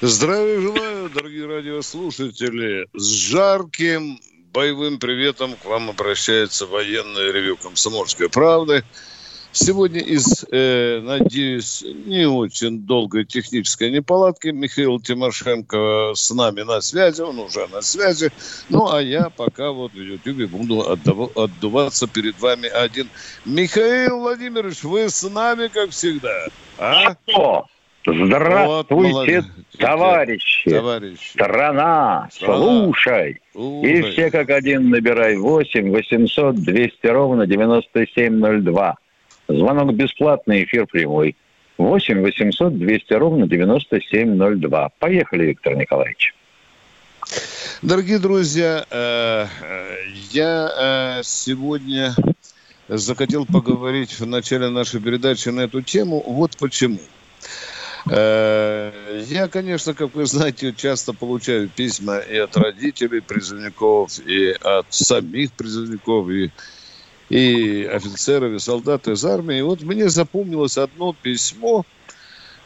Здравия желаю, дорогие радиослушатели. С жарким боевым приветом к вам обращается военное ревю «Комсомольской правды». Сегодня из, э, надеюсь, не очень долгой технической неполадки Михаил Тимошенко с нами на связи, он уже на связи. Ну, а я пока вот в Ютьюбе буду отдав- отдуваться перед вами один. Михаил Владимирович, вы с нами, как всегда. А? О, Вот, здравствуйте, молодец. товарищи. Товарищи. Страна, Страна. слушай. И Слушай. все как один набирай 8 800 200 ровно 9702. Звонок бесплатный, эфир прямой. 8 800 200 ровно 9702. Поехали, Виктор Николаевич. Дорогие друзья, э, э, я э, сегодня захотел поговорить в начале нашей передачи на эту тему. Вот почему. Э, Я, конечно, как вы знаете, часто получаю письма и от родителей призывников, и от самих призывников, и, и офицеров, и солдат из армии. И вот мне запомнилось одно письмо,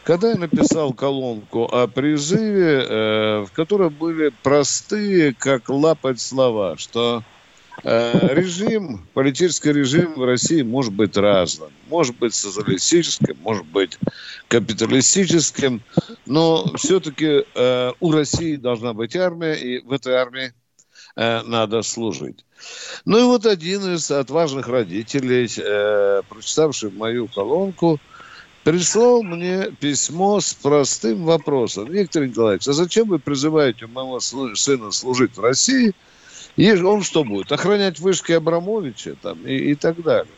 когда я написал колонку о призыве, э, в которой были простые, как лапать слова, что режим, политический режим в России может быть разным. Может быть социалистическим, может быть капиталистическим, но все-таки э, у России должна быть армия, и в этой армии э, надо служить. Ну и вот один из отважных родителей, э, прочитавший мою колонку, прислал мне письмо с простым вопросом. Виктор Николаевич, а зачем вы призываете моего сына служить в России? И он что будет? Охранять вышки Абрамовича там, и, и так далее.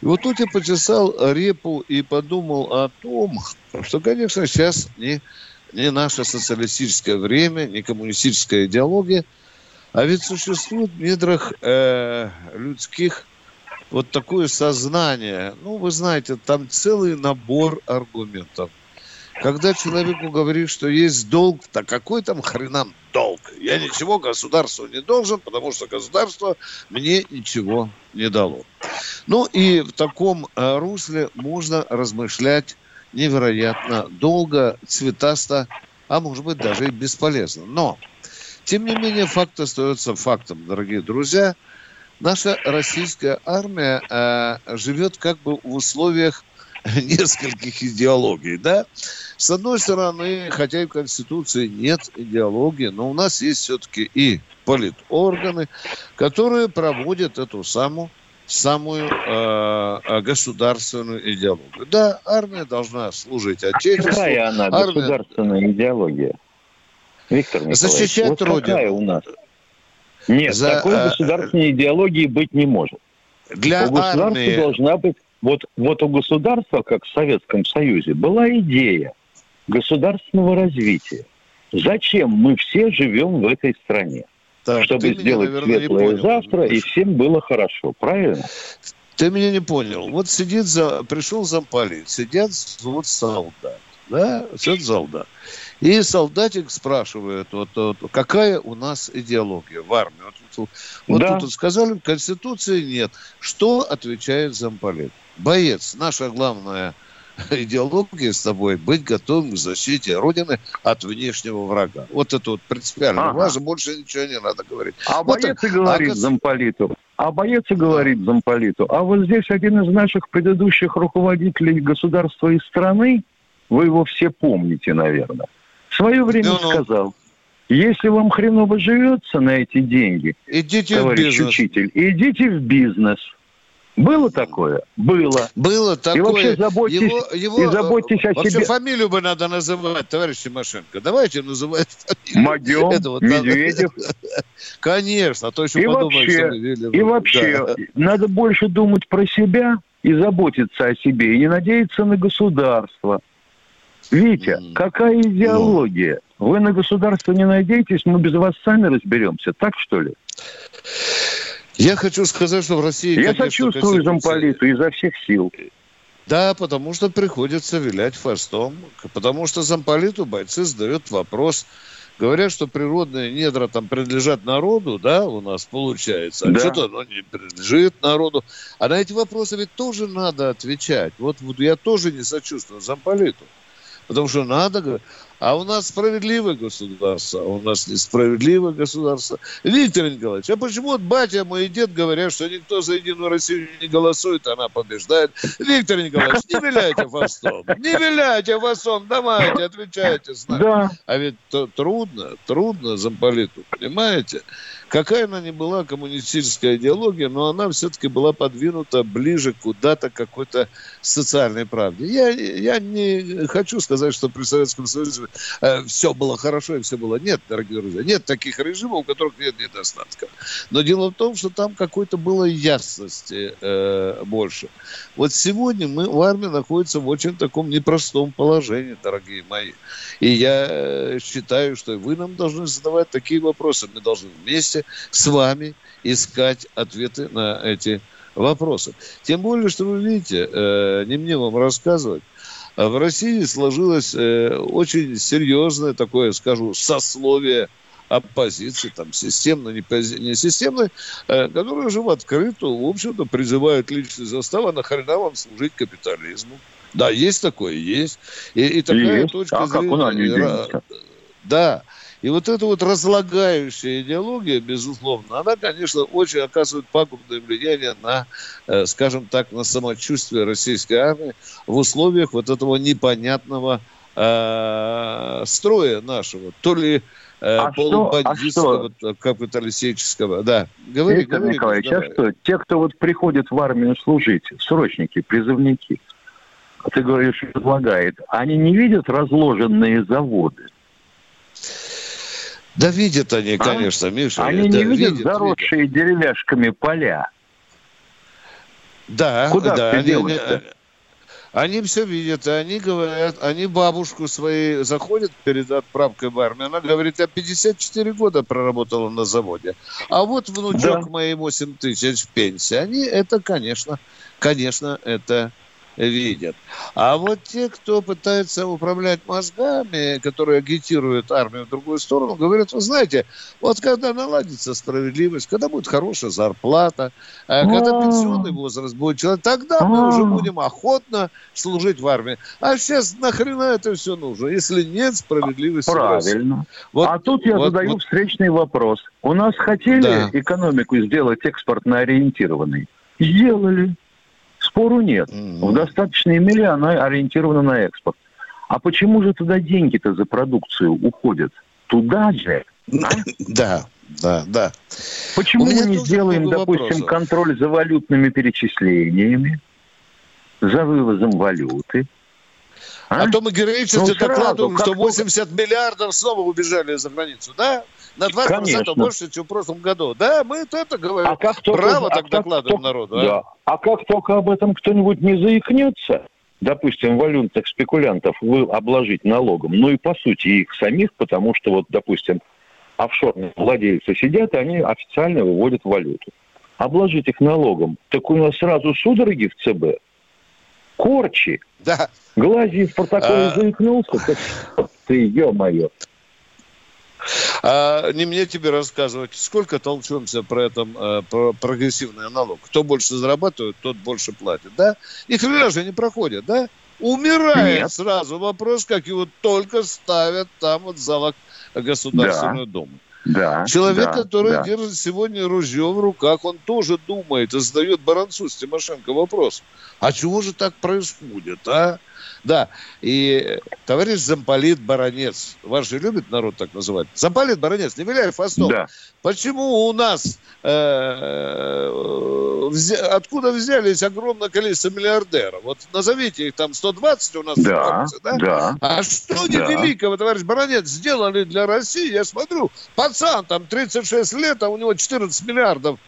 И вот тут я почесал репу и подумал о том, что, конечно, сейчас не, не наше социалистическое время, не коммунистическая идеология, а ведь существует в недрах э, людских вот такое сознание. Ну, вы знаете, там целый набор аргументов. Когда человеку говоришь, что есть долг, так какой там хренам долг? Я ничего государству не должен, потому что государство мне ничего не дало. Ну и в таком э, русле можно размышлять невероятно долго, цветасто, а может быть даже и бесполезно. Но, тем не менее, факт остается фактом, дорогие друзья. Наша российская армия э, живет как бы в условиях нескольких идеологий, да? С одной стороны, хотя и в Конституции нет идеологии, но у нас есть все-таки и политорганы, которые проводят эту самую самую э, э, государственную идеологию. Да, армия должна служить Отечеству. Какая она Армия- государственная идеология? Виктор Николаевич, Защищать вот Родину. какая у нас? Нет, За, такой э, государственной идеологии быть не может. Для у государства армии... должна быть... Вот, вот у государства, как в Советском Союзе, была идея государственного развития. Зачем мы все живем в этой стране? Так, Чтобы ты меня, сделать наверное, светлое понял. завтра, и всем было хорошо. Правильно? Ты меня не понял. Вот сидит за, пришел замполит, сидят вот солдат, да, сидят солдат. И солдатик спрашивает, вот, вот, какая у нас идеология в армии. Вот, тут- вот Да. тут вот сказали, Конституции нет. Что отвечает замполит? Боец, наша главная идеология с тобой быть готовым к защите Родины от внешнего врага. Вот это вот принципиально Ага. важно, больше ничего не надо говорить. А Вот боец так. и говорит А замполиту. А боец и говорит замполиту. А вот здесь один из наших предыдущих руководителей государства и страны, вы его все помните, наверное, в свое время Ну-ну. сказал, если вам хреново живется на эти деньги, Идите в товарищ бизнес. учитель, идите в бизнес. Было такое? Было. Было такое. вообще заботьтесь- его, его, и заботьтесь о вообще себе. фамилию бы надо называть, товарищ Тимошенко. Давайте называть фамилию. Мадем, этого Медведев. Конечно, а то еще И подумают, вообще, что И вообще, Да. надо больше думать про себя и заботиться о себе, и не надеяться на государство. Витя, mm. какая идеология? Ну. Вы на государство не надеетесь, мы без вас сами разберемся. Так что ли? Я хочу сказать, что в России... Я сочувствую замполиту изо всех сил. Да, потому что приходится вилять фастом. Потому что замполиту бойцы задают вопрос. Говорят, что природные недра там принадлежат народу, да, у нас получается. А да. что-то оно не принадлежит народу. А на эти вопросы ведь тоже надо отвечать. Вот, вот я тоже не сочувствую замполиту. Потому что надо а у нас справедливое государство, а у нас несправедливое государство. Виктор Николаевич, а почему вот батя мой и дед говорят, что никто за Единую Россию не голосует, она побеждает? Виктор Николаевич, не виляйте фастом, не виляйте фастом, давайте, отвечайте с нами. Да. А ведь трудно, трудно замполиту, понимаете? Какая она ни была коммунистическая идеология, но она все-таки была подвинута ближе куда-то к какой-то социальной правде. Я, я не хочу сказать, что при Советском Союзе э, все было хорошо и все было... Нет, дорогие друзья, нет таких режимов, у которых нет недостатка. Но дело в том, что там какой-то было ясности э, больше. Вот сегодня мы в армии находимся в очень таком непростом положении, дорогие мои. И я э, считаю, что вы нам должны задавать такие вопросы. Мы должны вместе вместе с вами искать ответы на эти вопросы. Тем более, что вы видите, э, не мне вам рассказывать, а в России сложилось э, очень серьезное такое, скажу, сословие оппозиции, там, системно, не, не системной, э, которые уже в открытую, в общем-то, призывают личный состав, а нахрена вам служить капитализму? Да, есть такое, есть. И, и такая есть. точка а зрения... Как да, и вот эта вот разлагающая идеология, безусловно, она, конечно, очень оказывает пагубное влияние на, э, скажем так, на самочувствие российской армии в условиях вот этого непонятного э, строя нашего. То ли э, а полубандитского, а капиталистического. Да, говори, Виктор говори. Николаевич, а давай. а что, те, кто вот приходит в армию служить, срочники, призывники, ты говоришь, предлагает, они не видят разложенные заводы? Да видят они, а? конечно, Миша. Они не видят, видят заросшие видят. деревяшками поля. Да, Куда да. Они, они, они все видят, и они говорят, они бабушку своей заходят перед отправкой в армию, она говорит, я 54 года проработала на заводе, а вот внучок да. моей 8 тысяч в пенсии. Они это, конечно, конечно, это видят. А вот те, кто пытается управлять мозгами, которые агитируют армию в другую сторону, говорят, вы знаете, вот когда наладится справедливость, когда будет хорошая зарплата, э, когда пенсионный возраст будет человек, тогда мы уже будем охотно служить в армии. А сейчас нахрена это все нужно, если нет справедливости? Правильно. Вот, а тут я вот, задаю вот. встречный вопрос. У нас хотели да. экономику сделать экспортно ориентированной? Сделали. Спору нет. Mm-hmm. В достаточной мере она ориентирована на экспорт. А почему же туда деньги-то за продукцию уходят? Туда же. А? Да, да, да. Почему мы не сделаем, допустим, вопросов. контроль за валютными перечислениями, за вывозом валюты? А, а то мы героически ну, докладываем, что 80 миллиардов снова убежали за границу, да? На 20% Конечно. больше, чем в прошлом году. Да, мы это говорим. А как только, Право а так как докладываем только, народу. А? Да. а как только об этом кто-нибудь не заикнется, допустим, валютных спекулянтов вы обложить налогом, ну и по сути их самих, потому что вот, допустим, офшорные владельцы сидят, и они официально выводят валюту. Обложить их налогом, так у нас сразу судороги в ЦБ, корчи. Да. Глазьев в протоколе а... заикнулся, ты, ё-моё. А не мне тебе рассказывать, сколько толчемся про этом э, про прогрессивный налог. Кто больше зарабатывает, тот больше платит, да? И хрена же не проходят, да? Умирает Нет. сразу вопрос, как его только ставят там вот в залах Государственную да. Думу. Да, Человек, да, который да. держит сегодня ружье в руках, он тоже думает и задает Баранцу с Тимошенко вопрос. А чего же так происходит, а? Да, и товарищ замполит Баранец, вас же любит народ так называть, замполит Баранец, не виляй фастом. Да. Почему у нас, э, взя, откуда взялись огромное количество миллиардеров? Вот назовите их там 120 у нас да, да? да? А что да. великого, товарищ Баранец, сделали для России? Я смотрю, пацан там 36 лет, а у него 14 миллиардов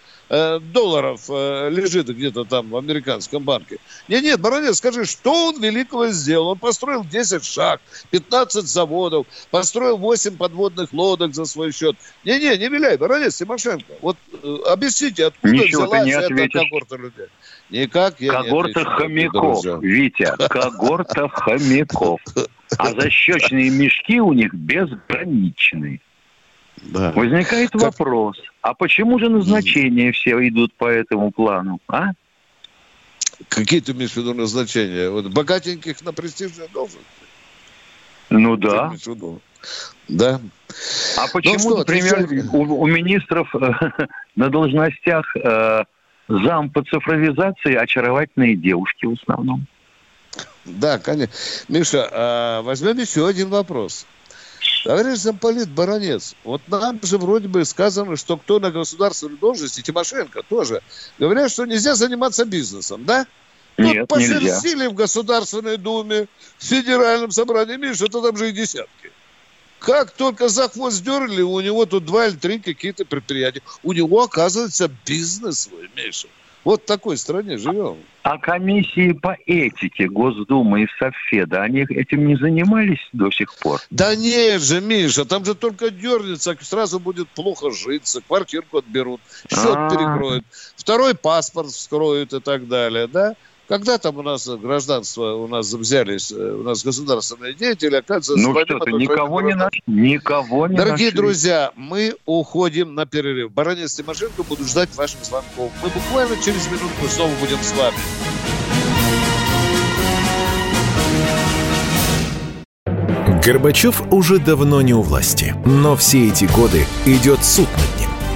долларов э, лежит где-то там в американском банке. Нет, нет, Баранец, скажи, что он великого сделал? Он построил 10 шаг, 15 заводов, построил 8 подводных лодок за свой счет. Не-не, не виляй, Баранец, Тимошенко. Вот э, объясните, откуда Ничего взялась не эта когорта людей? Никак я Когорта не отвечу, хомяков, друзья. Витя, когорта хомяков. А защечные мешки у них безграничны. Да. Возникает вопрос, а почему же назначения все идут по этому плану, а? Какие ты имеешь в виду назначения? Вот богатеньких на престижные должности? Ну да. Да. А почему, что, например, у, у министров э, на должностях э, зам по цифровизации очаровательные девушки в основном? Да, конечно. Миша, а возьмем еще один вопрос. Товарищ замполит Баранец, вот нам же вроде бы сказано, что кто на государственной должности, Тимошенко тоже, говорят, что нельзя заниматься бизнесом, да? Нет, Тут нельзя. пошерстили в Государственной Думе, в Федеральном собрании, Миша, то там же и десятки. Как только за хвост дернули, у него тут два или три какие-то предприятия. У него, оказывается, бизнес свой, Миша. Вот в такой стране живем. А комиссии по этике Госдумы и Совфеда, они этим не занимались до сих пор? Да нет же, Миша, там же только дернется, сразу будет плохо житься, квартирку отберут, счет А. перекроют, второй паспорт вскроют и так далее, да? Когда там у нас гражданство, у нас взялись, э, у нас государственные деятели, оказывается... Ну что ты, никого не нашли? Никого не Дорогие нашли. друзья, мы уходим на перерыв. Баранец Тимошенко буду ждать ваших звонков. Мы буквально через минутку снова будем с вами. Горбачев уже давно не у власти, но все эти годы идет суд над.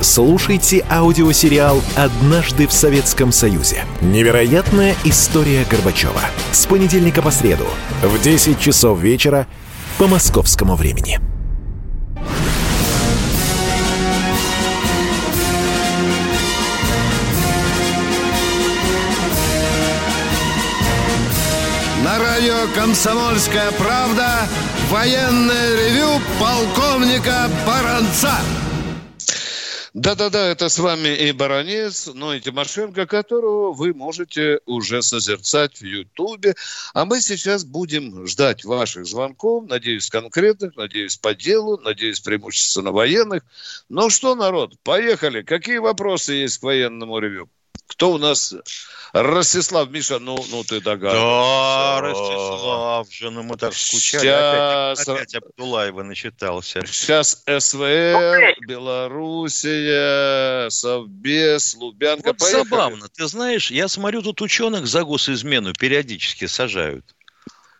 Слушайте аудиосериал «Однажды в Советском Союзе». Невероятная история Горбачева. С понедельника по среду в 10 часов вечера по московскому времени. На радио «Комсомольская правда» военное ревю полковника Баранца. Да-да-да, это с вами и Баранец, но и Тимошенко, которого вы можете уже созерцать в Ютубе. А мы сейчас будем ждать ваших звонков, надеюсь, конкретных, надеюсь, по делу, надеюсь, преимущественно военных. Ну что, народ, поехали. Какие вопросы есть к военному ревю? Кто у нас? Ростислав, Миша, ну, ну ты Да, догадываешься. Ростислав же, ну мы так скучали. Щас. Опять, опять Абдулаева начитался. Сейчас СВР, Белоруссия, Совбез, Лубянка. Вот Поехали. забавно. Ты знаешь, я смотрю, тут ученых за госизмену периодически сажают.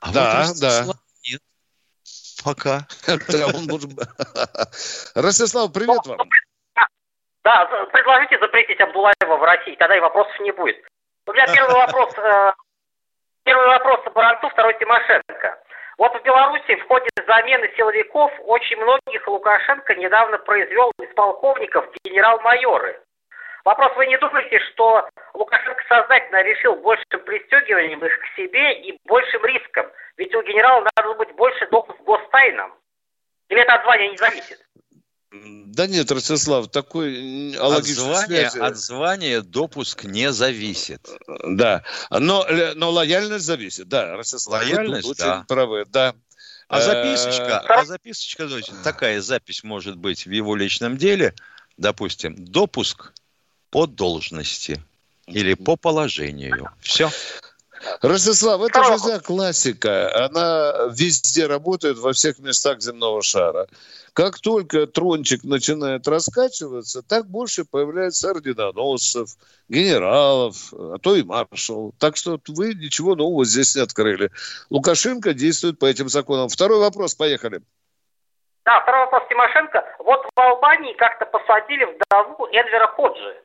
А Да, вот Ростислав нет. Пока. Да, он может быть. Ростислав, привет вам. Да, предложите запретить Абдулаева в России, тогда и вопросов не будет. У меня первый вопрос, э, первый вопрос Баранцу, второй Тимошенко. Вот в Беларуси в ходе замены силовиков очень многих Лукашенко недавно произвел из полковников генерал-майоры. Вопрос, вы не думаете, что Лукашенко сознательно решил большим пристегиванием их к себе и большим риском? Ведь у генерала надо быть больше допуск к гостайнам. Или это от звания не зависит? Да нет, Ростислав, такой От звания, связи. от звания допуск не зависит. Да, но, ле- но лояльность зависит, да, Ростислав. Лояльность, очень да. правы, да. А Э, записочка, а записочка, есть такая запись может быть в его личном деле, допустим, допуск по должности или по положению. Все. Ростислав, это же классика. Она везде работает, во всех местах земного шара. Как только трончик начинает раскачиваться, так больше появляется орденоносцев, генералов, а то и маршал. Так что вы ничего нового здесь не открыли. Лукашенко действует по этим законам. Второй вопрос, поехали. Да, второй вопрос Тимошенко. Вот в Албании как-то посадили вдову Эдвера Ходжи.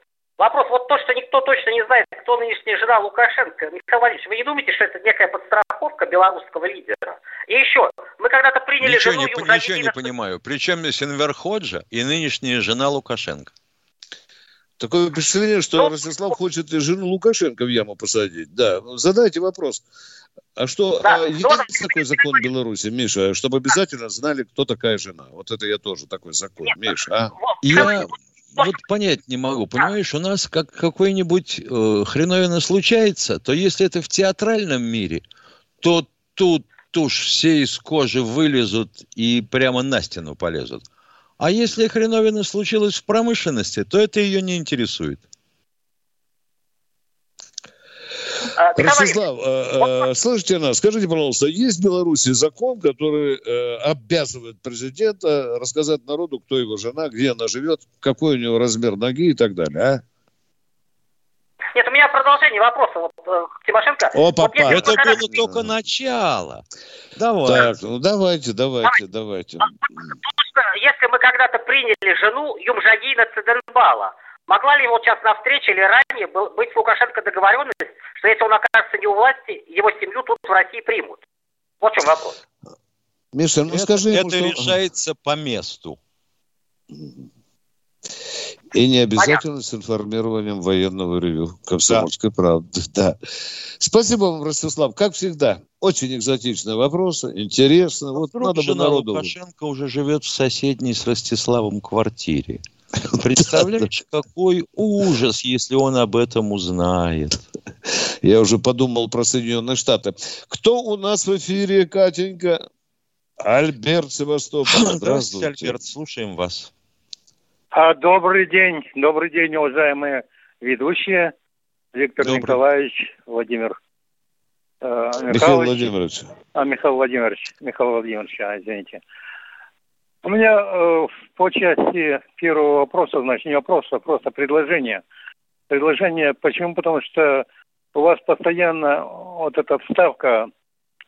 Вопрос, вот то, что никто точно не знает, кто нынешняя жена Лукашенко. Михаил Владимирович, вы не думаете, что это некая подстраховка белорусского лидера? И еще, мы когда-то приняли Ничего, жену не, Юмжагина- ничего не понимаю. Причем здесь Энвер Ходжа и нынешняя жена Лукашенко. Такое впечатление, что Ну, Ростислав хочет и жену Лукашенко в яму посадить. Да, ну, задайте вопрос. А что, Да, а, ну, есть такой закон в Беларуси, Миша, чтобы обязательно знали, кто такая жена? Вот это я тоже такой закон, Нет. Миша, а? Вот, Я вот понять не могу. Понимаешь, у нас как какой-нибудь э, хреновина случается, то если это в театральном мире, то тут уж все из кожи вылезут и прямо на стену полезут. А если хреновина случилась в промышленности, то это ее не интересует. а, Михаил Владимирович, Ростислав, э, э, слышите нас, скажите, пожалуйста, есть в Беларуси закон, который э, обязывает президента рассказать народу, кто его жена, где она живет, какой у него размер ноги и так далее, а? Нет, у меня продолжение вопроса вот, э, к Тимошенко. О, Вот папа. если Это когда- было только начало. Давай. Так, ну давайте, давайте, давайте. Потому что если мы когда-то приняли жену Юмжагина Циденбала, могла ли вот сейчас на встрече или ранее был- быть с Лукашенко договоренность, что если он окажется не у власти, его семью тут в России примут? Вот в чем вопрос. Миша, ну это скажи ему, это что... решается по месту. И не обязательно с информированием военного ревю «Комсомольской правды». Да. Спасибо вам, Ростислав. Как всегда, очень экзотичные вопросы, интересно. Вот Вдруг надо бы жена народу... Лукашенко уже живет в соседней с Ростиславом квартире. Представляешь, какой ужас, если он об этом узнает. Я уже подумал про Соединенные Штаты. Кто у нас в эфире, Катенька? Альберт Севастополь. Здравствуйте, Альберт, слушаем вас. А, добрый день, добрый день, уважаемые ведущие, Виктор Добрый. Николаевич, Владимир э, Михаил. Владимирович. А, Михаил Владимирович, Михаил Владимирович, а, извините. У меня э, по части первого вопроса, значит, не вопроса, а просто предложение. Предложение, почему? Потому что у вас постоянно вот эта вставка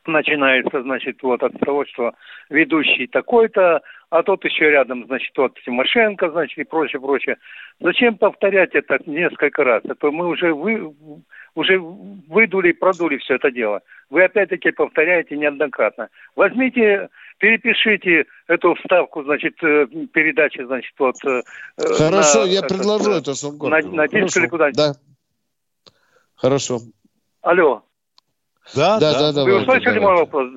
начинается, значит, вот от того, что ведущий такой-то, а тут еще рядом, значит, вот Тимошенко, значит, и прочее, прочее. Зачем повторять это несколько раз? Это мы уже вы, уже выдули и продули все это дело. Вы опять-таки повторяете неоднократно. Возьмите, перепишите эту вставку, значит, э, передачи, значит, вот... э, Хорошо, на я этот, предложу э, это Сунгоркину. на- на диск Хорошо. или куда-нибудь. Да. Хорошо. Алло. Да, Да, да, Вы давайте, услышали давайте. мой вопрос?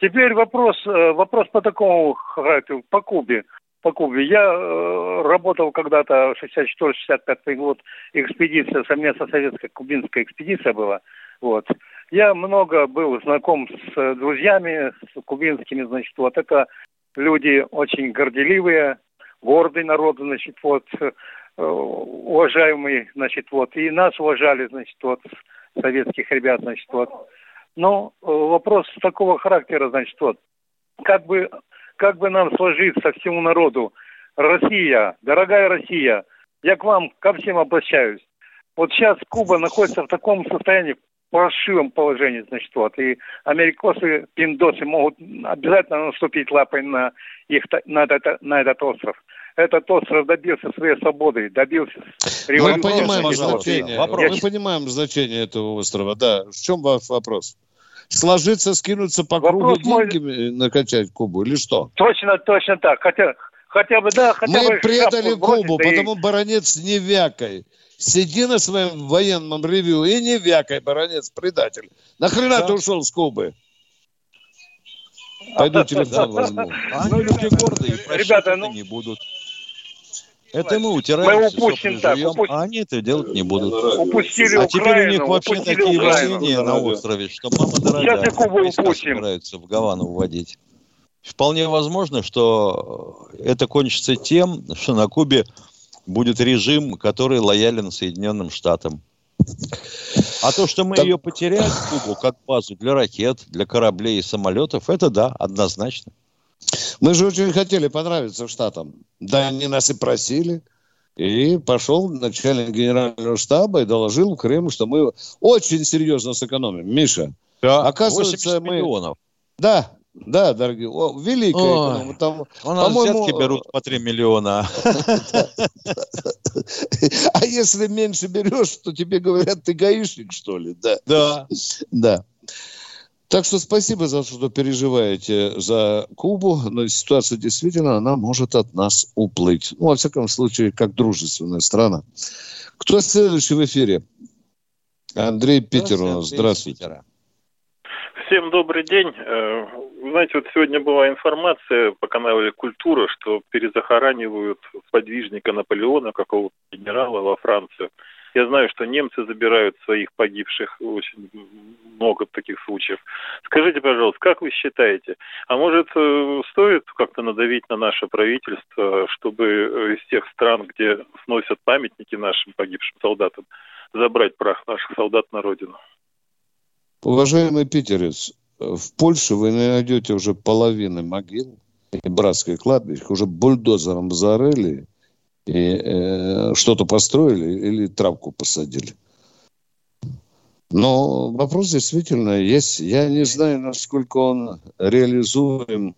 Теперь вопрос, э, вопрос по такому характеру, по Кубе. По Кубе. Я э, работал когда-то, 64-65 год, экспедиция, совместно советская кубинская экспедиция была. Вот. Я много был знаком с э, друзьями, с кубинскими, значит, вот это люди очень горделивые, гордый народ, значит, вот, э, уважаемый, значит, вот, и нас уважали, значит, вот, советских ребят, значит, вот. Но э, вопрос такого характера, значит, вот, как бы, как бы нам сложиться всему народу, Россия, дорогая Россия, я к вам, ко всем обращаюсь. Вот сейчас Куба находится в таком состоянии, паршивом положении, значит, вот, и америкосы, пиндосы могут обязательно наступить лапой на их, на, этот, на этот остров. Этот остров добился своей свободы, добился Мы революции. понимаем пожалуйста, значение. вопрос. Мы понимаем значение этого острова. Да. В чем ваш вопрос? Сложиться, скинуться по Вопрос кругу, мой- деньги накачать Кубу или что? Точно, точно так. Хотя, хотя бы, да, хотя Мы бы предали шапку сбросить, Кубу, и- потому баронец не вякай. Сиди на своем военном ревью и не вякай, баронец, предатель. Нахрена Да. ты ушел с Кубы? Пойду телефон возьму. А Они люди гордые, Ребята, это ну- не будут. Это мы утираем, Мы упустим так, упустим. а они это делать не будут. Упустили А теперь у них вообще такие волнения на острове, что мама дорогая. Сейчас и Кубу упустим. собираются в Гавану вводить. Вполне возможно, что это кончится тем, что на Кубе будет режим, который лоялен Соединенным Штатам. А то, что мы Так- ее потеряем, Кубу, как базу для ракет, для кораблей и самолетов, это да, однозначно. Мы же очень хотели понравиться Штатам. Да, они нас и просили. И пошел начальник генерального штаба и доложил Крыму, что мы очень серьезно сэкономим. Миша, Да, Оказывается, 80 мы- миллионов. да, Да, дорогие. О, великая Ой, экономия. Там, У нас по-моему, взятки берут по 3 миллиона. А если меньше берешь, то тебе говорят, ты гаишник, что ли? Да. Да. Да. Так что спасибо за то, что переживаете за Кубу, но ситуация действительно, она может от нас уплыть. Ну, во всяком случае, как дружественная страна. Кто следующий в эфире? Андрей Питер у нас. Здравствуйте. Всем добрый день. Э, Знаете, вот сегодня была информация по каналу «Культура», что перезахоранивают подвижника Наполеона, какого-то генерала во Францию. Я знаю, что немцы забирают своих погибших, очень много таких случаев. Скажите, пожалуйста, как вы считаете, а может э, стоит как-то надавить на наше правительство, чтобы из тех стран, где сносят памятники нашим погибшим солдатам, забрать прах наших солдат на родину? Уважаемый питерец, в Польше вы не найдете уже половины могил и братских кладбищ, их уже бульдозером зарыли и э, что-то построили или травку посадили. Но вопрос действительно есть. Я не знаю, насколько он реализуем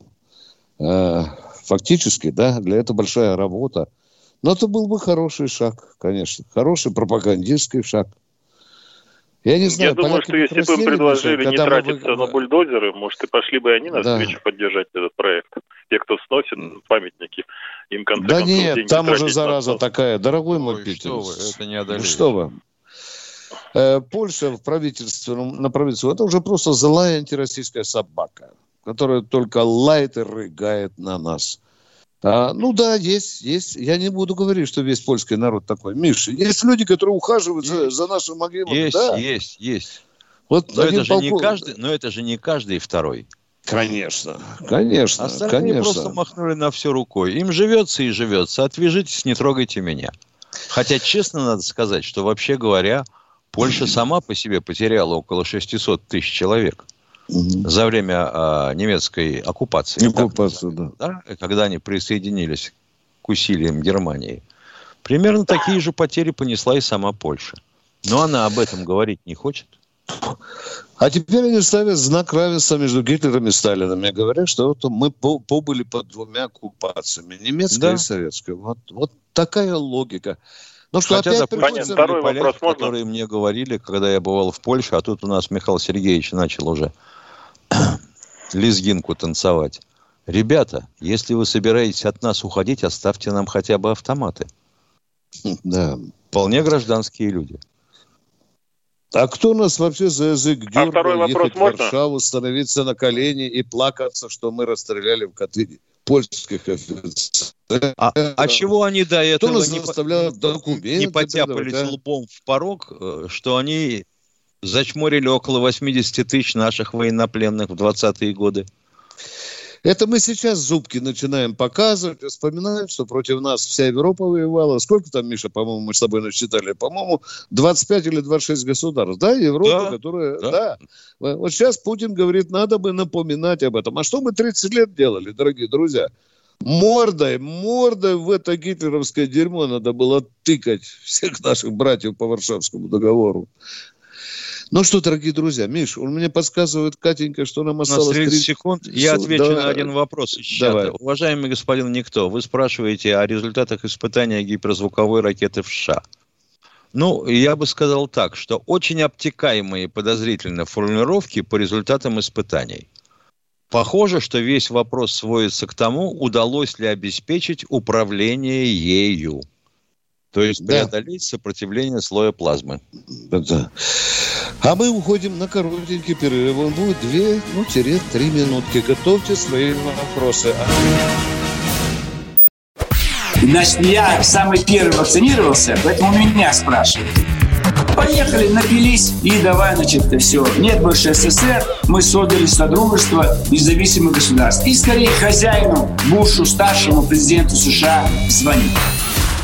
э, фактически, да, для этого большая работа. Но это был бы хороший шаг, конечно. Хороший пропагандистский шаг. Я не знаю, Я думаю, что если бы им предложили не мы тратиться вы- на бульдозеры, может, и пошли бы они Да. навстречу поддержать этот проект. Те, кто сносит памятники, им конце Да концов нет, там уже зараза на- такая. Дорогой мой Ой, питерец. что вы, это не Ну одолеешь. что вы. Э, Польша в правительственном, на правительство, это уже просто злая антироссийская собака, которая только лает и рыгает на нас. А, ну да, есть, есть. Я не буду говорить, что весь польский народ такой. Миша, есть люди, которые ухаживают за, за нашими могилами. Есть, да. есть, есть. Вот Но это, же не полков- каждый, но это же не каждый второй. Конечно, конечно, Остальные конечно. просто махнули на все рукой. Им живется и живется. Отвяжитесь, не трогайте меня. Хотя, честно надо сказать, что вообще говоря, Польша сама по себе потеряла около 600 тысяч человек За время а, немецкой оккупации. Оккупацию, да. да, когда они присоединились к усилиям Германии. Примерно такие же потери понесла и сама Польша. Но она об этом говорить не хочет. А теперь они ставят знак равенства между Гитлером и Сталином. Я говорю, что вот мы по- побыли под двумя оккупациями. Немецкая Да. и советская. Вот, вот такая логика. Ну что, Хотя, опять Понятно. Второй были вопрос поляки, можно? которые мне говорили, когда я бывал в Польше, а тут у нас Михаил Сергеевич начал уже лезгинку танцевать. Ребята, если вы собираетесь от нас уходить, оставьте нам хотя бы автоматы. Да. Вполне гражданские люди. А кто нас вообще за язык дергал второй вопрос ехать в можно? Варшаву, становиться на колени и плакаться, что мы расстреляли в Катыни польских офицеров? А, а чего они до Кто этого нас не, по- документы не потяпались а? лбом в порог, э, что они зачморили около 80 тысяч наших военнопленных в 20-е годы? Это мы сейчас зубки начинаем показывать, вспоминаем, что против нас вся Европа воевала. Сколько там, Миша, по-моему, мы с тобой насчитали? По-моему, 25 или 26 государств. Да, Европа, Да, которая... да. Да. Вот сейчас Путин говорит, надо бы напоминать об этом. А что мы 30 лет делали, дорогие друзья? Мордой, мордой в это гитлеровское дерьмо надо было тыкать всех наших братьев по Варшавскому договору. Ну что, дорогие друзья, Миш, он мне подсказывает, Катенька, что нам осталось 30 30 секунд. Я отвечу давай. на один вопрос из Давай. Уважаемый господин Никто, вы спрашиваете о результатах испытания гиперзвуковой ракеты в США. Ну, я бы сказал так, что очень обтекаемые подозрительные формулировки по результатам испытаний. Похоже, что весь вопрос сводится к тому, удалось ли обеспечить управление ею. То есть Да. преодолеть сопротивление слоя плазмы. Да. А мы уходим на коротенький перерыв. Он будет 2, ну, тире 3 минутки. Готовьте свои вопросы. Значит, я самый первый вакцинировался, поэтому меня спрашивают. Поехали, напились и давай, значит, все. Нет больше СССР, мы создали Содружество независимых государств. И скорее хозяину, Бушу, старшему президенту США звонить.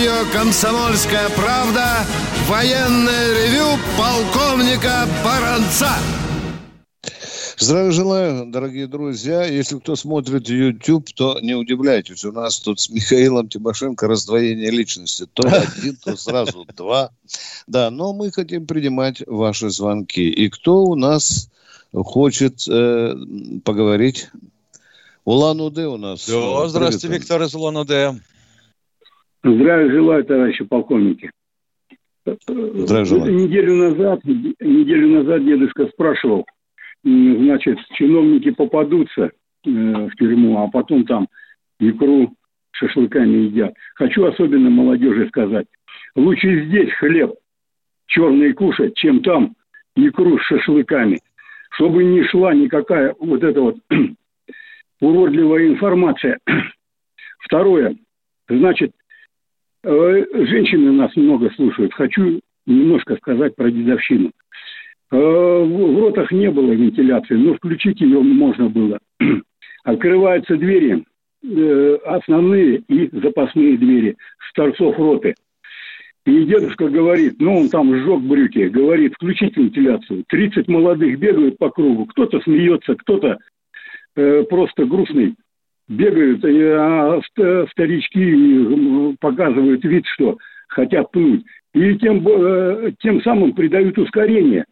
Радио «Комсомольская правда» военное ревю полковника Баранца. Здравия желаю, дорогие друзья. Если кто смотрит YouTube, то не удивляйтесь. У нас тут с Михаилом Тимошенко раздвоение личности. То один, то сразу два. Да, но мы хотим принимать ваши звонки. И кто у нас хочет э, поговорить? Улан-Удэ у нас. Да, здравствуйте. Виктор из Улан-Удэ. Здравия желаю, товарищи полковники. Здравия желаю. Неделю назад, неделю назад дедушка спрашивал, значит, чиновники попадутся э, в тюрьму, а потом там икру шашлыками едят. Хочу особенно молодежи сказать, лучше здесь хлеб черный кушать, чем там икру с шашлыками. Чтобы не шла никакая вот эта вот уродливая информация. Второе, значит, Э, Женщины нас много слушают. Хочу немножко сказать про дедовщину. Э, В в ротах не было вентиляции, но включить ее можно было. Открываются двери, э, основные и запасные двери с торцов роты. И дедушка говорит, ну он там сжег брюки, говорит, включить вентиляцию. 30 молодых бегают по кругу, кто-то смеется, кто-то э, просто грустный бегают, и, а показывают вид, что хотят пнуть. И тем, э, тем самым придают ускорение.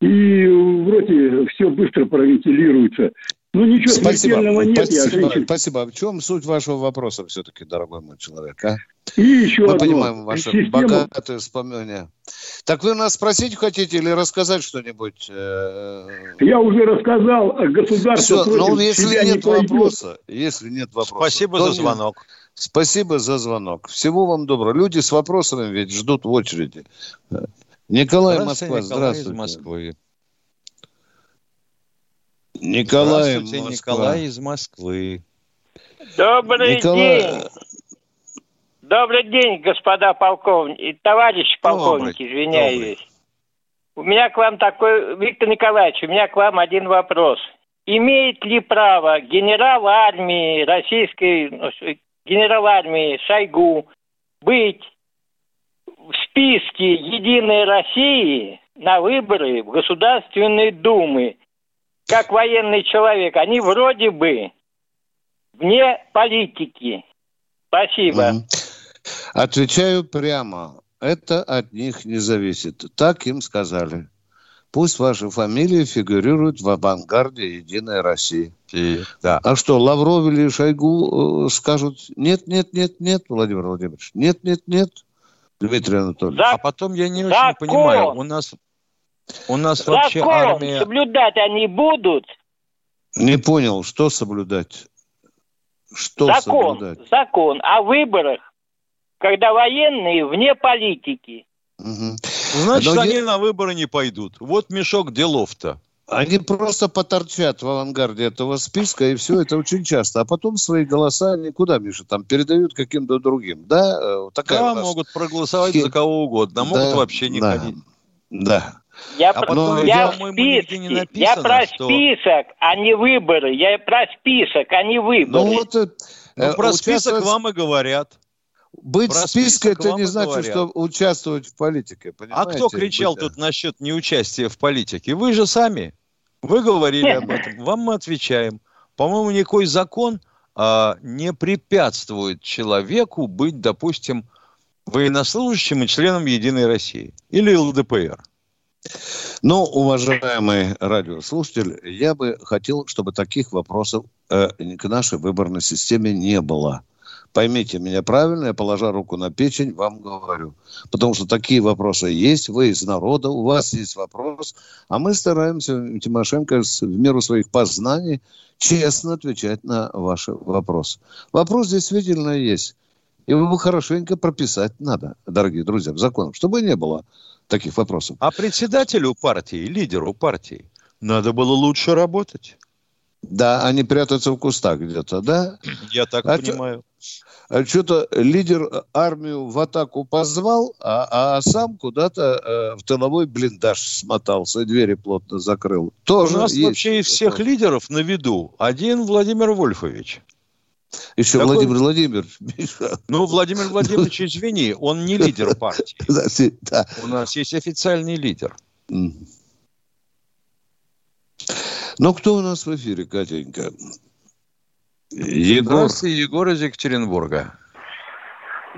И в роте все быстро провентилируется. Ну, ничего Спасибо. смертельного нет, я Спасибо. женщин. Спасибо. В чем суть вашего вопроса все-таки, дорогой мой человек? А? И еще Мы одно. понимаем ваше Система- богатое вспоминание. Так вы нас спросить хотите или рассказать что-нибудь? э, Я уже рассказал, а государство против ну, если себя нет не пойдет. вопроса, если нет вопроса. Спасибо за звонок. Спасибо за звонок. Всего вам доброго. Люди с вопросами ведь ждут в очереди. Николай Здравствуйте, Москва, Николай из здравствуйте. Москвы. Николай, Здравствуйте, Москва. Николай из Москвы. Добрый Николай, день. Добрый день, господа полковники, товарищи полковники, извиняюсь. У меня к вам такой, Виктор Николаевич, у меня к вам один вопрос. Имеет ли право генерал армии российской, ну, генерал армии Шойгу быть в списке Единой России на выборы в Государственной Думы как военный человек? Они вроде бы вне политики. Спасибо. Отвечаю прямо. Это от них не зависит. Так им сказали. Пусть ваши фамилии фигурируют в авангарде Единой России. да. А что, Лавров или Шойгу э, скажут нет, нет, нет, нет, Владимир Владимирович, нет, нет, нет, Дмитрий Анатольевич. А потом я не очень Закон. понимаю, у нас у нас вообще Закон армия... соблюдать они будут. Не понял, что соблюдать? Что закон, соблюдать? закон о выборах, когда военные вне политики. Значит, Но они я- на выборы не пойдут. Вот мешок делов-то. Они просто поторчат в авангарде этого списка, и все это очень часто. А потом свои голоса никуда, Миша, там передают каким-то другим. Да, Э, такая Да, у нас- могут проголосовать схема. за кого угодно, могут Да, вообще не да, ходить. Да. Я, А про, потом, я, я, в не списке. я написано, про что- список, а не выборы. Я про список, а не выборы. Ну вот э, Ну, э, про список участвовать- вам и говорят. Быть про в списке, список это не значит, говорят. что участвовать в политике. А понимаете? кто кричал Быть- тут насчет неучастия в политике? Вы же сами. Вы говорили об этом. Вам мы отвечаем. По-моему, никакой закон а, не препятствует человеку быть, допустим, военнослужащим и членом Единой России. Или ЛДПР. Ну, уважаемый радиослушатель, я бы хотел, чтобы таких вопросов э, к нашей выборной системе не было. Поймите меня правильно, я, положа руку на печень, вам говорю. Потому что такие вопросы есть, вы из народа, у вас есть вопрос, а мы стараемся, Тимошенко, в меру своих познаний, честно отвечать на ваши вопросы. Вопрос действительно есть. Его хорошенько прописать надо, дорогие друзья, в закон, чтобы не было таких вопросов. А председателю партии, лидеру партии, надо было лучше работать. Да, они прятаются в кустах где-то, да? Я так а понимаю. А что-то лидер армию в атаку позвал, а, а сам куда-то э, в тыловой блиндаж смотался, двери плотно закрыл. Тоже У нас есть вообще из всех лидеров на виду один Владимир Вольфович. Еще Такой... Владимир Владимирович. Ну, Владимир Владимирович, извини, он не лидер партии. У нас есть официальный лидер. Ну, кто у нас в эфире, Катенька? Егор. Здравствуйте, Егор из Екатеринбурга.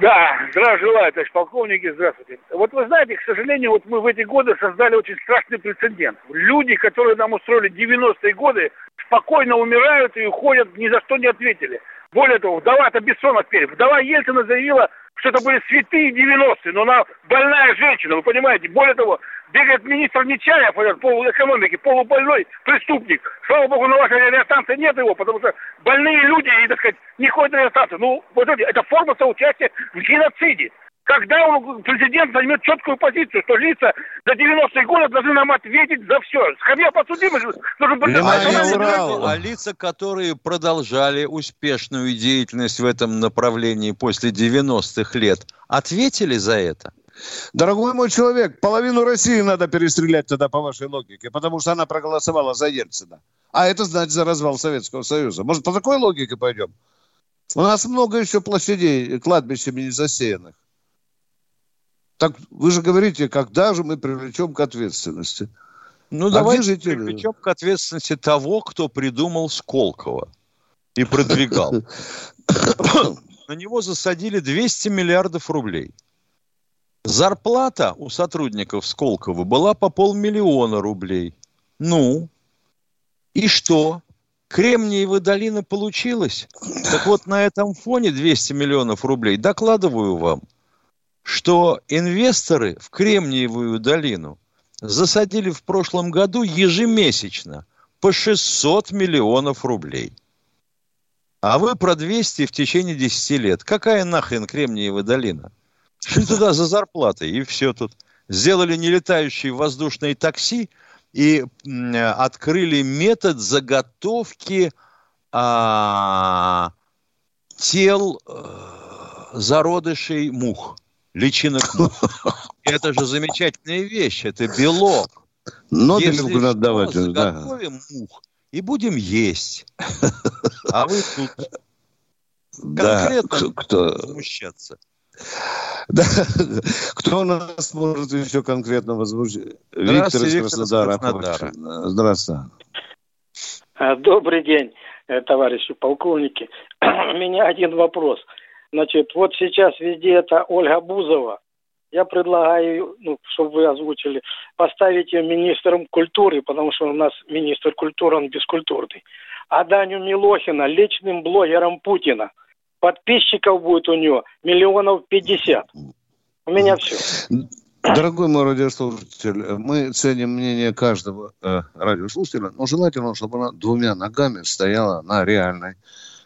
Да, здравия желаю, товарищ полковники, здравствуйте. Вот вы знаете, к сожалению, вот мы в эти годы создали очень страшный прецедент. Люди, которые нам устроили 90-е годы, спокойно умирают и уходят, ни за что не ответили. Более того, вдова-то Бессонов теперь. Вдова Ельцина заявила, что это были святые 90-е, но она больная женщина, вы понимаете. Более того, бегает министр Нечаев, этот полуэкономики, полубольной преступник. Слава богу, на вашей радиостанции нет его, потому что больные люди, и, так сказать, не ходят на радиостанцию. Ну, вот это, это форма соучастия в геноциде. Когда он, президент займет четкую позицию, что лица за 90-е годы должны нам ответить за все. Скамья подсудимых должен быть... А, а лица, которые продолжали успешную деятельность в этом направлении после 90-х лет, ответили за это? Дорогой мой человек, половину России надо перестрелять тогда по вашей логике, потому что она проголосовала за Ельцина. А это значит за развал Советского Союза. Может, по такой логике пойдем? У нас много еще площадей кладбищами не засеянных. Так вы же говорите, когда же мы привлечем к ответственности? Ну, а давайте жители? привлечем к ответственности того, кто придумал Сколково и продвигал. На него засадили 200 миллиардов рублей. Зарплата у сотрудников Сколково была по полмиллиона рублей. Ну, и что? Кремниевая долина получилась? Так вот, на этом фоне 200 миллионов рублей, докладываю вам, что инвесторы в Кремниевую долину засадили в прошлом году ежемесячно по 600 миллионов рублей. А вы про 200 в течение 10 лет. Какая нахрен Кремниевая долина? Шли туда за зарплатой, и все тут. Сделали нелетающие воздушные такси и открыли метод заготовки а, тел а, зародышей мух личинок. Это же замечательная вещь, это белок. Нобелевку надо давать. Заготовим да. мух и будем есть. А вы тут конкретно да, кто... возмущаться. Да. Кто у нас может еще конкретно возмущать? Виктор из Краснодара. Краснодара. Здравствуйте. А, добрый день, э, товарищи полковники. У меня один вопрос – Значит, вот сейчас везде это Ольга Бузова. Я предлагаю, ну, чтобы вы озвучили, поставить ее министром культуры, потому что у нас министр культуры, он бескультурный. А Даню Милохина личным блогером Путина. Подписчиков будет у него миллионов пятьдесят. У меня все. Дорогой мой радиослушатель, мы ценим мнение каждого э, радиослушателя, но желательно, чтобы она двумя ногами стояла на реальной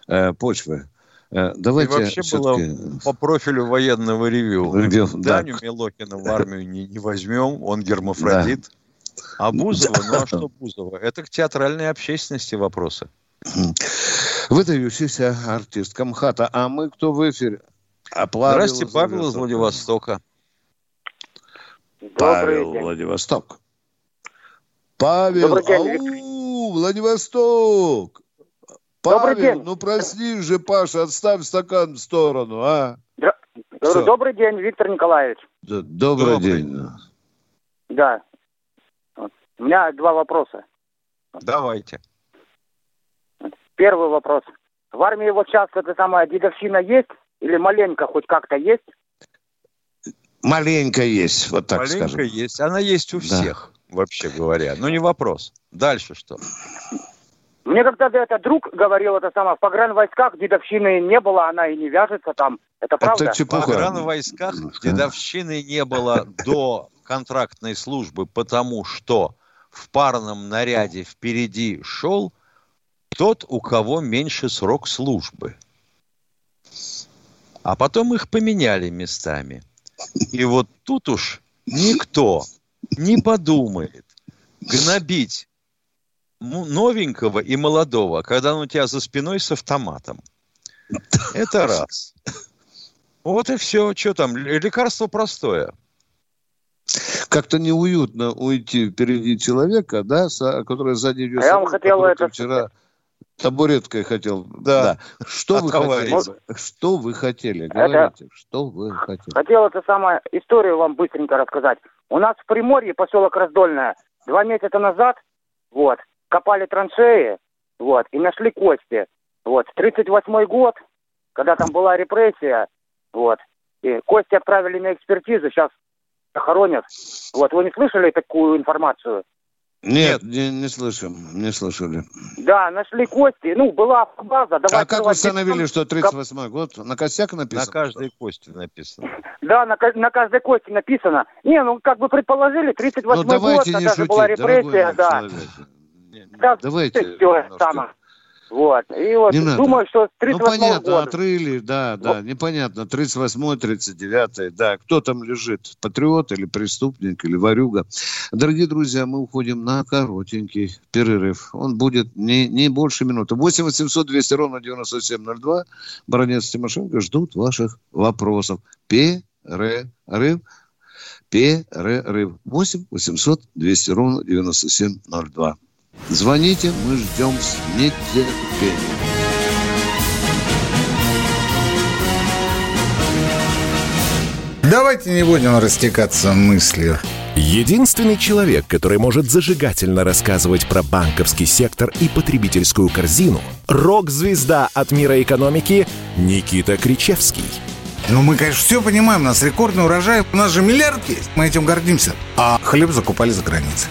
э, почве. Э, давайте И вообще было по профилю военного ревю. ревю Даню да. Милохина в армию не, не возьмем, он гермафродит. Да. А Бузова, ну а что Бузова? Это к театральной общественности вопросы. Выдающийся артист Камхата. А мы кто в эфире? А Здравствуйте, Павел из Владивостока. Павел, Владивосток. Павел, ау, Владивосток. Павел, Добрый день. ну прости же, Паша, отставь стакан в сторону, а? Да. Добрый день, Виктор Николаевич. Да, добрый, добрый день. Да. У меня два вопроса. Давайте. Первый вопрос. В армии вот сейчас эта самая дедовщина есть? Или маленько хоть как-то есть? Маленько есть, вот так маленько скажем. есть. Она есть у всех, да. вообще говоря. Ну, не вопрос. Дальше что? Мне когда-то это друг говорил, это самое, в погранвойсках дедовщины не было, она и не вяжется там. Это правда? Это в погранвойсках дедовщины не было до контрактной службы, потому что в парном наряде впереди шел тот, у кого меньше срок службы. А потом их поменяли местами. И вот тут уж никто не подумает гнобить новенького и молодого, когда он у тебя за спиной с автоматом. Это раз. Вот и все. Что там? Лекарство простое. Как-то неуютно уйти впереди человека, да, который сзади идет. А я вам хотел это... Вчера табуреткой хотел. Да. да. Что вы хотели? Что вы хотели? Говорите, это... что вы хотели? Хотел это самое историю вам быстренько рассказать. У нас в Приморье, поселок Раздольное, два месяца назад, вот, копали траншеи, вот, и нашли кости. Вот, 38 год, когда там была репрессия, вот, и кости отправили на экспертизу, сейчас хоронят. Вот, вы не слышали такую информацию? Нет, не, не слышим, не слышали. Да, нашли кости, ну, была база. а как вы установили, что 38-й год? На костях написано? На каждой кости написано. Да, на, на каждой кости написано. Не, ну, как бы предположили, 38-й ну, год, тогда же была репрессия, да. Человек. Да, давайте. Все, самое. Вот. И вот не думаю, надо. что 38 Ну, понятно, года. отрыли, да, да, вот. непонятно. 38-й, 39-й, да. Кто там лежит? Патриот или преступник, или ворюга? Дорогие друзья, мы уходим на коротенький перерыв. Он будет не, не больше минуты. 8 800 200 ровно 9702. Баронец Тимошенко ждут ваших вопросов. Перерыв. Перерыв. 8 800 200 ровно 9702. Звоните, мы ждем с нетерпением. Давайте не будем растекаться мыслью. Единственный человек, который может зажигательно рассказывать про банковский сектор и потребительскую корзину – рок-звезда от мира экономики Никита Кричевский. Ну, мы, конечно, все понимаем, у нас рекордный урожай, у нас же миллиард есть, мы этим гордимся. А хлеб закупали за границей.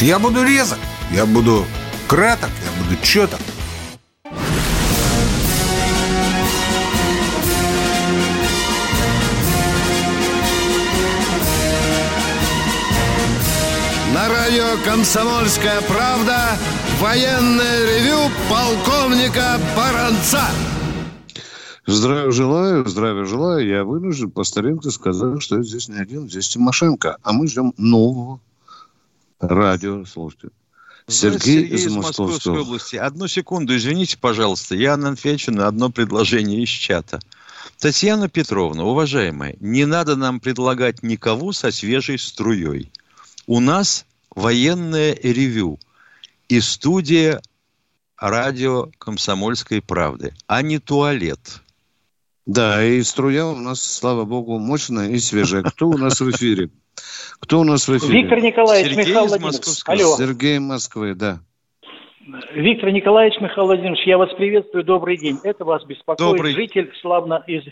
Я буду резок, я буду краток, я буду четок. На радио «Комсомольская правда» военное ревю полковника Баранца. Здравия желаю, здравия желаю. Я вынужден по старинке сказать, что я здесь не один, здесь Тимошенко. А мы ждем нового радио, слушайте. Сергей, Сергей из, из Московской области. Одну секунду, извините, пожалуйста. Я отвечу на одно предложение из чата. Татьяна Петровна, уважаемая, не надо нам предлагать никого со свежей струей. У нас военное ревю и студия радио «Комсомольской правды», а не туалет. Да, и струя у нас, слава богу, мощная и свежая. Кто у нас в эфире? Кто у нас в эфире? Виктор Николаевич Сергей Михаил Владимирович. Алло. Сергей Москвы, да. Виктор Николаевич Михаил Владимирович, я вас приветствую, добрый день. Это вас беспокоит добрый. житель славно, из,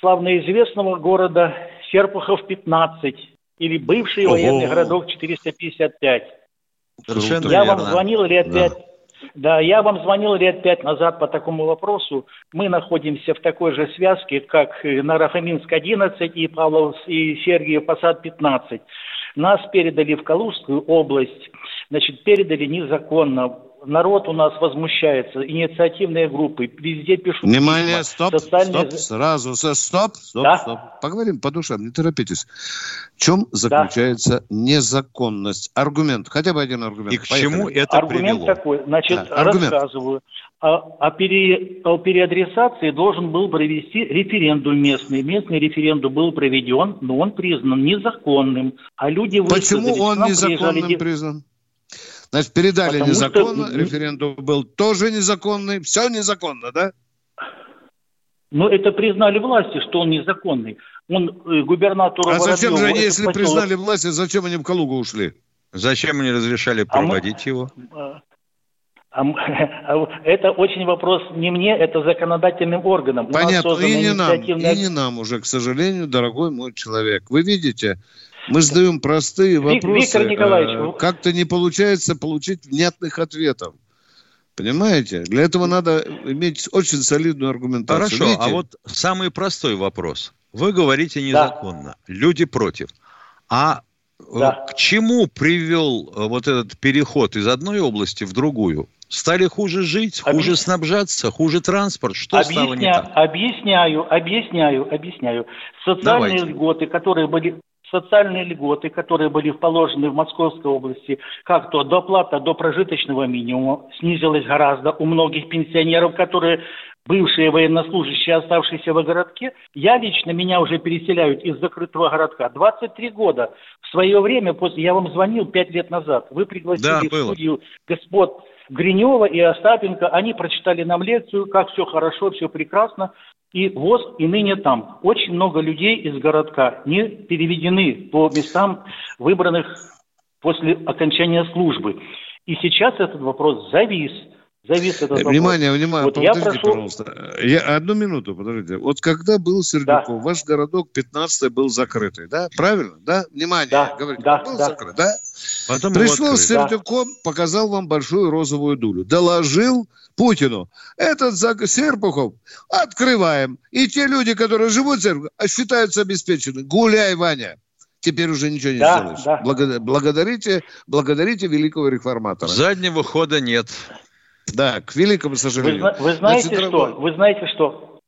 славно известного города Серпухов 15 или бывший Ого. военный городок 455. Совершенно я верно. вам звонил лет да. пять да, я вам звонил лет пять назад по такому вопросу. Мы находимся в такой же связке, как Нарахаминск 11 и Павлов и Сергиев Посад 15. Нас передали в Калужскую область, значит, передали незаконно народ у нас возмущается, инициативные группы, везде пишут... Внимание, письма, стоп, социальные... стоп, сразу, стоп, стоп, да? стоп. Поговорим по душам, не торопитесь. В чем заключается да. незаконность? Аргумент, хотя бы один аргумент. И к Поехали. чему это Аргумент привело? такой, значит, да, аргумент. рассказываю. О, о, пере, о переадресации должен был провести референдум местный. Местный референдум был проведен, но он признан незаконным. А люди Почему он незаконным приезжали... признан? Значит, передали Потому незаконно, что... референдум был тоже незаконный, все незаконно, да? Ну, это признали власти, что он незаконный. Он э, губернатор. А зачем же они, если поселок... признали власти, зачем они в Калугу ушли? Зачем они разрешали проводить а мы... его? А, а это очень вопрос не мне, это законодательным органам. Понятно, и не нам, и не нам уже, к сожалению, дорогой мой человек. Вы видите, мы задаем простые вопросы. Виктор Николаевич, э, как-то не получается получить внятных ответов. Понимаете? Для этого надо иметь очень солидную аргументацию. Хорошо, Видите? а вот самый простой вопрос. Вы говорите незаконно, люди против. А э, Да. к чему привел э, вот этот переход из одной области в другую? Стали хуже жить, хуже Объяс- снабжаться, хуже транспорт? Что стало не Объясня- так? Объясняю, объясняю, объясняю. Социальные Давайте. льготы, которые были социальные льготы, которые были положены в Московской области, как то доплата до прожиточного минимума снизилась гораздо у многих пенсионеров, которые бывшие военнослужащие, оставшиеся в городке. Я лично, меня уже переселяют из закрытого городка. 23 года. В свое время, после, я вам звонил 5 лет назад, вы пригласили Да, в студию господ Гринева и Остапенко. Они прочитали нам лекцию, как все хорошо, все прекрасно. И ВОЗ и ныне там. Очень много людей из городка не переведены по местам, выбранных после окончания службы. И сейчас этот вопрос завис. Завис этот вопрос. Внимание, внимание, Вот я подождите, прошу... пожалуйста. Я, одну минуту, подождите. Вот когда был Сердюков, ваш городок 15 был закрытый, да? Правильно? Да? Внимание, Да, говорите, да, был да. закрыт, да? Потом Пришел с Сердюком, показал вам большую розовую дулю. Доложил Путину. Этот зак- Серпухов открываем. И те люди, которые живут в Серпухове, считаются обеспечены. Гуляй, Ваня. Теперь уже ничего не Да, сделаешь. да. Благо- Благодарите, благодарите великого реформатора. Заднего хода нет. Да, к великому Вы, сожалению. зна- вы знаете Значит, что? Вы знаете что?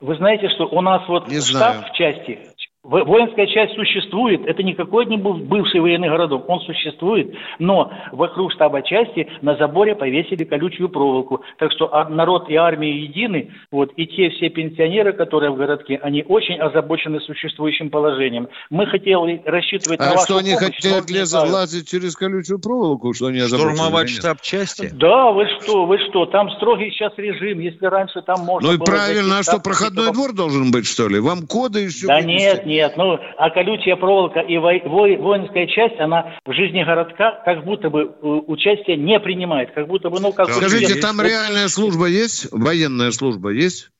Вы знаете, что у нас вот Не штаб знаю. в части, воинская часть существует, это не какой-нибудь бывший военный городок, он существует, но вокруг штаба части на заборе повесили колючую проволоку. Так что народ и армия едины, вот, и те все пенсионеры, которые в городке, они очень озабочены существующим положением. Мы хотели рассчитывать на А вашу что они помощь, но хотят не лез- знаю. лазить через колючую проволоку, что они озабочены Штурмовать штаб части? Да, вы что, вы что, там строгий сейчас режим, если раньше там можно Ну и было правильно, зайти, а что, проходной какие-то двор должен быть, что ли? Вам коды еще Да вынести? нет, нет, ну, а колючая проволока и воинская часть, она в жизни городка как будто бы э, участие не принимает, как будто бы, ну, как... Скажите, президент. там реальная служба есть? Военная служба есть?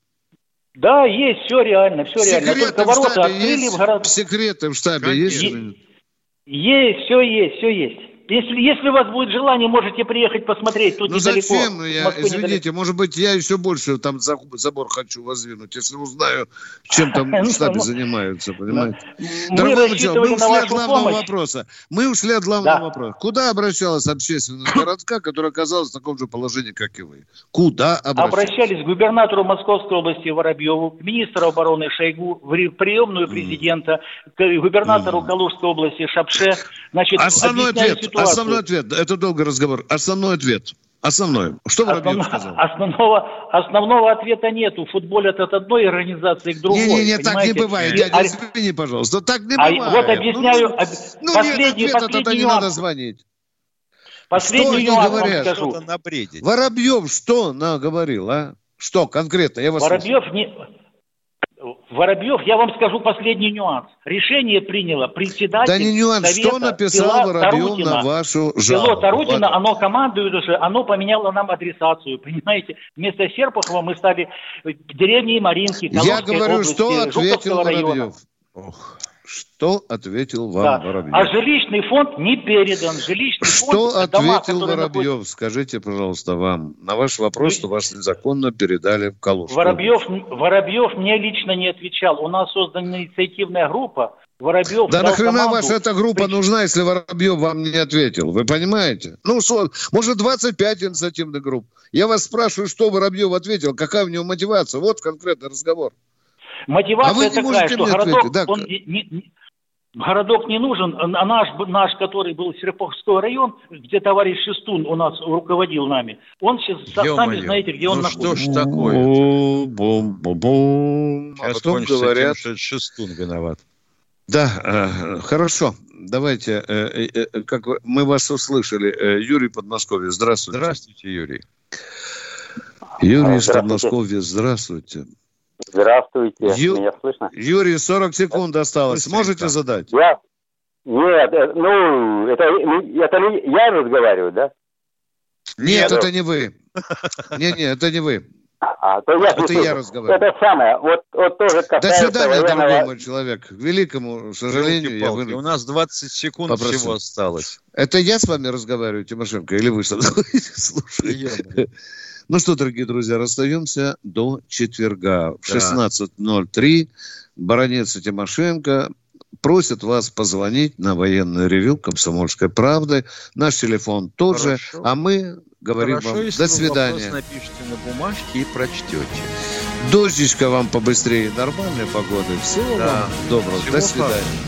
Да, есть, все реально, все реально. Секреты Только в ворота открыли есть? в город. Секреты в штабе Конечно. есть? Есть, все есть, все есть. Если, если у вас будет желание, можете приехать посмотреть. Тут Ну недалеко. зачем? Я, Москве недалеко. извините, может быть, я еще больше там за- забор хочу воздвинуть, если узнаю, чем там Ну, в штабе ну, занимаются, понимаете? Мы Дорогой Михаил, мы ушли от главного вопроса. Мы ушли от главного вопроса. Куда обращалась общественность городка, которая оказалась в таком же положении, как и вы? Куда обращалась? Обращались к губернатору Московской области Воробьеву, к министру обороны Шойгу, в ри- приемную президента, к губернатору Калужской области Шапше. Значит, Основной ответ, ситуацию. основной ответ. Это долгий разговор. Основной ответ. Основной. Что Воробьев Основно- сказал? Основного, основного ответа нету. Футбол от одной организации к другой. Не-не-не, так не бывает, И- дядя, а- извини, пожалуйста. Так не а бывает. вот объясняю, Ну, об- ну, последний, нет ответа, тогда последний не нюанс. надо звонить. Последний Что они нюанс вам говорят? скажу. Что-то набредить. Воробьев что наговорил, а? Что конкретно? Я вас слушаю. Воробьев не... Воробьев, я вам скажу последний нюанс. Решение приняло председатель Да не нюанс, Совета что написал Пила Воробьев Тарутина. на вашу Село жалобу? Тарутино, Ладно. оно командует уже, оно поменяло нам адресацию, понимаете? Вместо Серпухова мы стали деревней Маринки, Я Калужской говорю, области, что ответил Жуковского района. Воробьев. Ох, что ответил вам Да. Воробьев? А жилищный фонд не передан. Жилищный Что фонд, дома, ответил которые Воробьев? Скажите, пожалуйста, вам. На ваш вопрос, что вас незаконно передали в Калужскую. Воробьев, Воробьев мне лично не отвечал. У нас создана инициативная группа. Воробьев Да нахрена команду ваша эта группа нужна, если Воробьев вам не ответил? Вы понимаете? Ну, со- может, 25 инициативных групп. Я вас спрашиваю, что Воробьев ответил, какая у него мотивация. Вот конкретный разговор. Мотивация А вы не такая, что мне городок, ответить, да? он не- не- городок не нужен, а наш, наш, который был Серпуховской район, где товарищ Шестун у нас руководил нами, он сейчас, сами Ё-моё, знаете, где он ну что находится. ж такое? Бум-бум-бум. А Сейчас потом говорят... тем, что это Шестун виноват. Да, э, хорошо. Давайте, э, э, э, как вы- мы вас услышали. Э, Юрий Подмосковье, здравствуйте. Здравствуйте, Юрий. Юрий из Здравствуйте. Подмосковья, здравствуйте. Здравствуйте, Ю- меня слышно? Юрий, 40 секунд осталось. Быстренько. Можете задать? Я... Нет, э, ну, это, это не я разговариваю, да? Нет, Нет. это не вы. Не-не, это не вы. А, то я, Это я разговариваю. Это самое, вот, вот тоже До свидания, военного... дорогой мой человек. К великому сожалению, я вынужден У нас 20 секунд попросить. всего осталось. Это я с вами разговариваю, Тимошенко, или вы что слушаете? Ну что, дорогие друзья, расстаемся до четверга в Да. 16.03. Баронец и Тимошенко просят вас позвонить на военное ревю «Комсомольской правды». Наш телефон тот же, а мы говорим Хорошо, вам если до вы свидания. вопрос напишите на бумажке и прочтете. Дождичка вам побыстрее, нормальной погоды. Всего Да. вам доброго. Всего до свидания. хорошего.